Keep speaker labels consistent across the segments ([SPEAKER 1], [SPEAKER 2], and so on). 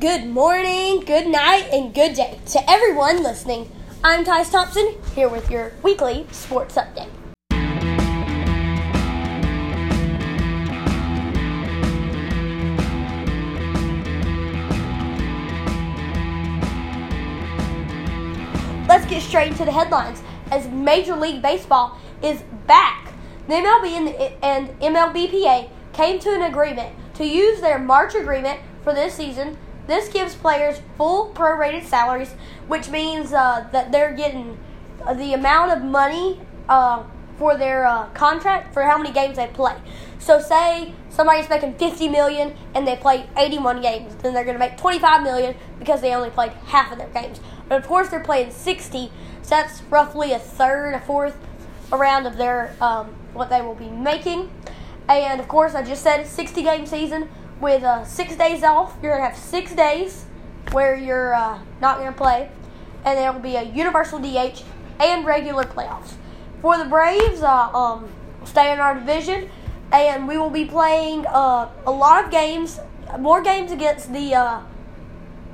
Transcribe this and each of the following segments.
[SPEAKER 1] Good morning, good night, and good day to everyone listening. I'm Tyce Thompson, here with your weekly sports update. Let's get straight into the headlines as Major League Baseball is back. The MLB and, and MLBPA came to an agreement to use their March agreement for this season. This gives players full prorated salaries, which means uh, that they're getting the amount of money uh, for their uh, contract for how many games they play. So, say somebody's making 50 million and they play 81 games, then they're going to make 25 million because they only played half of their games. But of course, they're playing 60, so that's roughly a third, a fourth around of their um, what they will be making. And of course, I just said 60 game season with uh, six days off. You're gonna have six days where you're uh, not gonna play, and there will be a universal DH and regular playoffs. For the Braves, uh, um, stay in our division, and we will be playing uh, a lot of games, more games against the uh,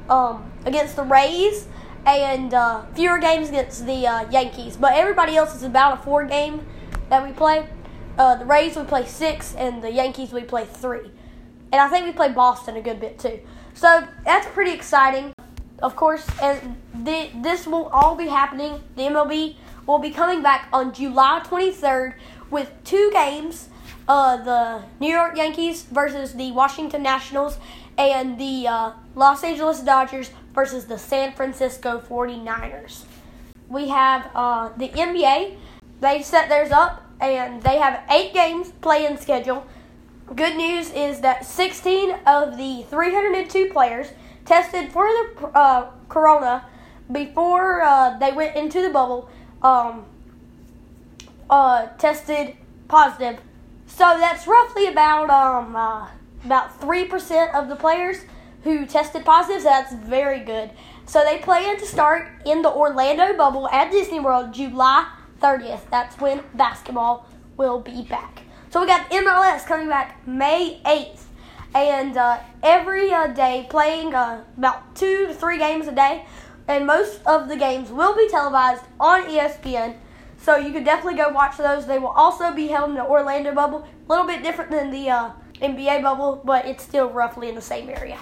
[SPEAKER 1] um, against the Rays and uh, fewer games against the uh, Yankees. But everybody else is about a four game that we play. Uh, the Rays we play six, and the Yankees we play three. And I think we play Boston a good bit too. So that's pretty exciting. Of course, and the, this will all be happening. The MLB will be coming back on July 23rd with two games. Uh, the New York Yankees versus the Washington Nationals, and the uh, Los Angeles Dodgers versus the San Francisco 49ers. We have uh, the NBA. They set theirs up and they have eight games playing schedule. Good news is that 16 of the 302 players tested for the uh, corona before uh, they went into the bubble. Um, uh, tested positive. So that's roughly about um, uh, about three percent of the players who tested positive. So that's very good. So they plan to start in the Orlando bubble at Disney World July 30th. That's when basketball will be back. So we got MLS coming back May 8th. And uh, every uh, day playing uh, about two to three games a day. And most of the games will be televised on ESPN. So you can definitely go watch those. They will also be held in the Orlando bubble. A little bit different than the uh, NBA bubble, but it's still roughly in the same area.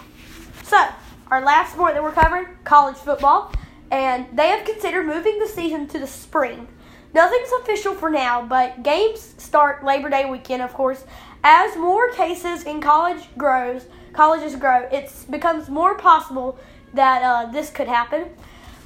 [SPEAKER 1] So, our last sport that we're covering, college football, and they have considered moving the season to the spring. Nothing's official for now, but games start Labor Day weekend, of course. As more cases in college grows, colleges grow, it becomes more possible that uh, this could happen.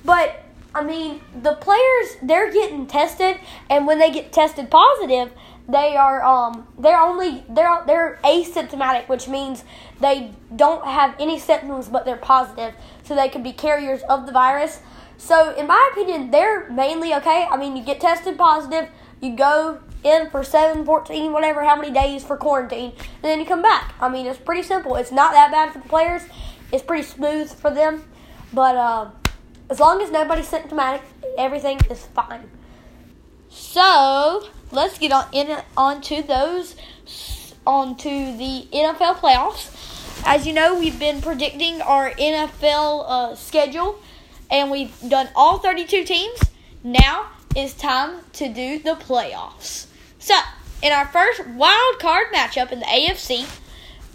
[SPEAKER 1] But I mean, the players they're getting tested, and when they get tested positive, they are um they're only they're they're asymptomatic, which means they don't have any symptoms, but they're positive, so they could be carriers of the virus. So, in my opinion, they're mainly okay. I mean, you get tested positive, you go in for 7, 14, whatever, how many days for quarantine, and then you come back. I mean, it's pretty simple. It's not that bad for the players, it's pretty smooth for them, but uh, as long as nobody's symptomatic, everything is fine. So, let's get on in onto those onto the NFL playoffs. As you know, we've been predicting our NFL uh, schedule, and we've done all 32 teams. Now it's time to do the playoffs. So, in our first wild card matchup in the AFC,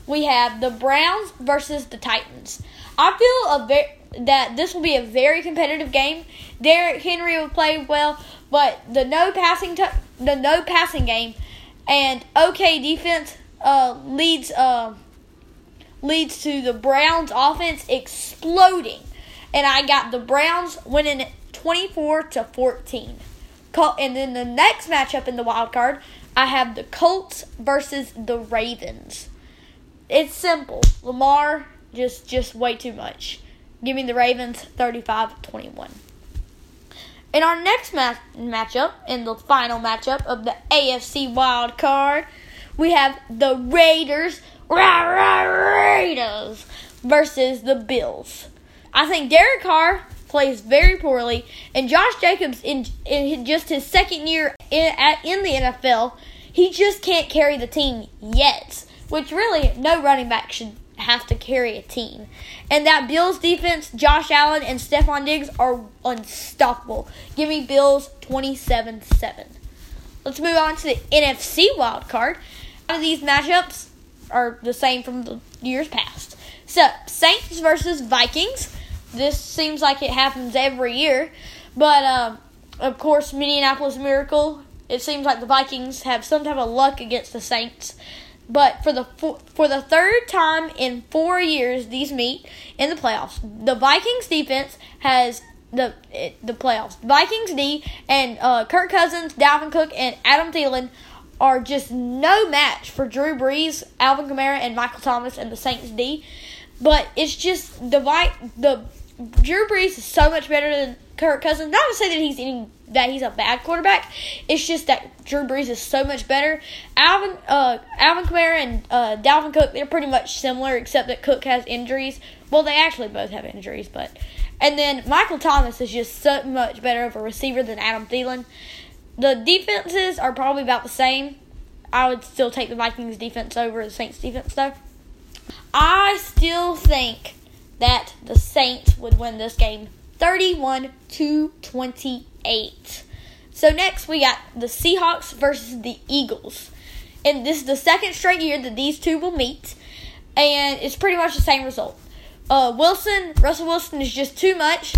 [SPEAKER 1] we have the Browns versus the Titans. I feel a very that this will be a very competitive game. Derrick Henry will play well, but the no passing t- the no passing game and okay defense uh, leads uh, leads to the Browns offense exploding, and I got the Browns winning 24 to 14. And then the next matchup in the wild card, I have the Colts versus the Ravens. It's simple. Lamar just just way too much. Give me the Ravens 35-21. In our next match matchup, in the final matchup of the AFC wild card, we have the Raiders, rah, rah, Raiders versus the Bills. I think Derek Carr plays very poorly, and Josh Jacobs in in just his second year in, at, in the NFL, he just can't carry the team yet. Which really no running back should
[SPEAKER 2] have to carry a team. And that Bills defense, Josh Allen and Stefon Diggs are unstoppable. Give me Bills 27 7. Let's move on to the NFC wild card. Out of these matchups are the same from the years past. So, Saints versus Vikings. This seems like it happens every year. But, um, of course, Minneapolis Miracle. It seems like the Vikings have some type of luck against the Saints. But for the for the third time in four years, these meet in the playoffs. The Vikings defense has the the playoffs. Vikings D and uh, Kirk Cousins, Dalvin Cook, and Adam Thielen are just no match for Drew Brees, Alvin Kamara, and Michael Thomas and the Saints D. But it's just the the Drew Brees is so much better than Kirk Cousins. Not to say that he's any that he's a bad quarterback. It's just that Drew Brees is so much better. Alvin uh, Alvin Kamara and uh, Dalvin Cook they're pretty much similar, except that Cook has injuries. Well, they actually both have injuries, but and then Michael Thomas is just so much better of a receiver than Adam Thielen. The defenses are probably about the same. I would still take the Vikings defense over the Saints defense though. I still think that the Saints would win this game 31 to 28. So next we got the Seahawks versus the Eagles. And this is the second straight year that these two will meet and it's pretty much the same result. Uh, Wilson, Russell Wilson is just too much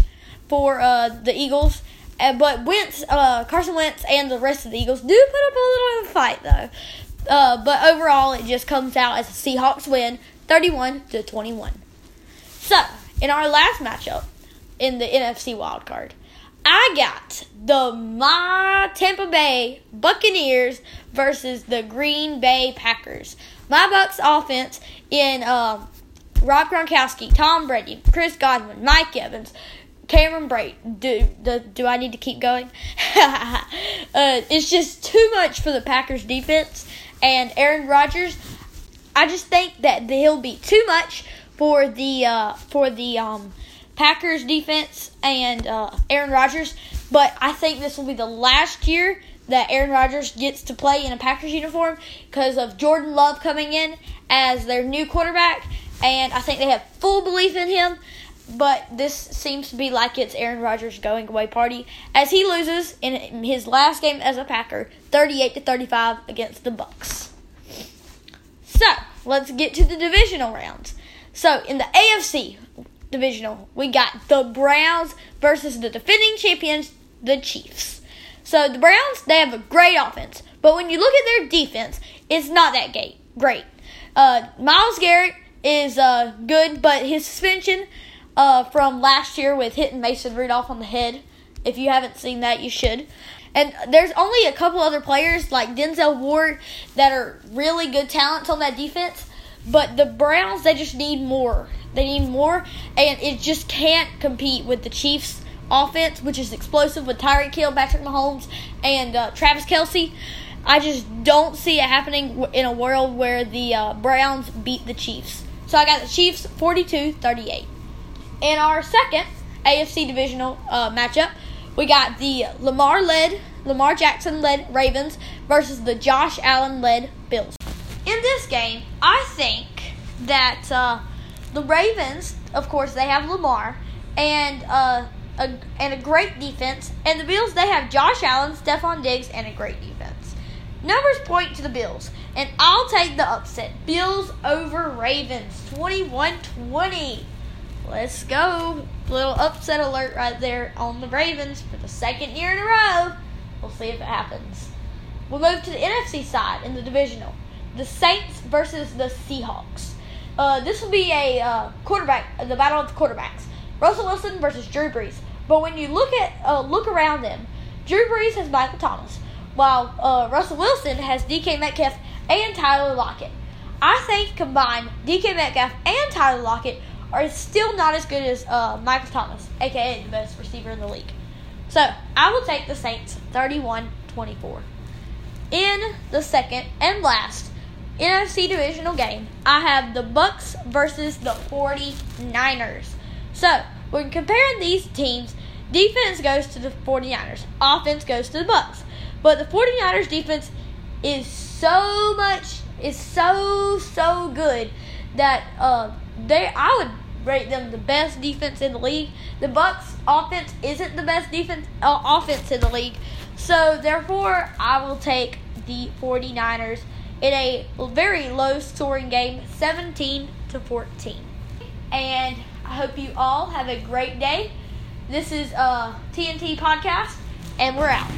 [SPEAKER 2] for uh, the Eagles. Uh, but Wentz, uh, Carson Wentz, and the rest of the Eagles do put up a little bit of a fight, though. Uh, but overall, it just comes out as a Seahawks win, 31 to 21. So, in our last matchup in the NFC wild card, I got the my Tampa Bay Buccaneers versus the Green Bay Packers. My Bucs offense in um, Rob Gronkowski, Tom Brady, Chris Godwin, Mike Evans, Cameron Brate. Do do, do I need to keep going? uh, it's just too much for the Packers defense and Aaron Rodgers. I just think that he'll be too much for the uh, for the um, Packers defense and uh, Aaron Rodgers. But I think this will be the last year that Aaron Rodgers gets to play in a Packers uniform because of Jordan Love coming in as their new quarterback and I think they have full belief in him. But this seems to be like it's Aaron Rodgers' going away party as he loses in his last game as a Packer, 38 to 35 against the Bucs. So let's get to the divisional rounds. So in the AFC divisional, we got the Browns versus the defending champions, the Chiefs. So the Browns, they have a great offense, but when you look at their defense, it's not that great. Uh, Myles Garrett is uh, good, but his suspension uh, from last year with hitting Mason Rudolph on the head, if you haven't seen that, you should. And there's only a couple other players like Denzel Ward that are really good talents on that defense, but the Browns they just need more. They need more, and it just can't compete with the Chiefs' offense, which is explosive with Tyreek Hill, Patrick Mahomes, and uh, Travis Kelce. I just don't see it happening in a world where the uh, Browns beat the Chiefs. So I got the Chiefs 42 38. In our second AFC divisional uh, matchup, we got the Lamar led, Lamar Jackson led Ravens versus the Josh Allen led Bills. This game, I think that uh, the Ravens, of course, they have Lamar and uh, a, and a great defense, and the Bills they have Josh Allen, Stefon Diggs, and a great defense. Numbers point to the Bills. And I'll take the upset. Bills over Ravens. 21 20. Let's go. Little upset alert right there on the Ravens for the second year in a row. We'll see if it happens. We'll move to the NFC side in the divisional. The Saints versus the Seahawks. Uh, this will be a uh, quarterback, uh, the battle of the quarterbacks. Russell Wilson versus Drew Brees. But when you look at uh, look around them, Drew Brees has Michael Thomas, while uh, Russell Wilson has DK Metcalf and Tyler Lockett. I think combined, DK Metcalf and Tyler Lockett are still not as good as uh, Michael Thomas, aka the best receiver in the league. So I will take the Saints 31 24. In the second and last NFC divisional game, I have the Bucs versus the 49ers. So when comparing these teams, defense goes to the 49ers, offense goes to the Bucs. But the 49ers defense is so much is so so good that uh, they I would rate them the best defense in the league. The Bucs offense isn't the best defense uh, offense in the league. So therefore, I will take the 49ers in a very low scoring game, 17 to 14. And I hope you all have a great day. This is uh, a TNT podcast and we're out.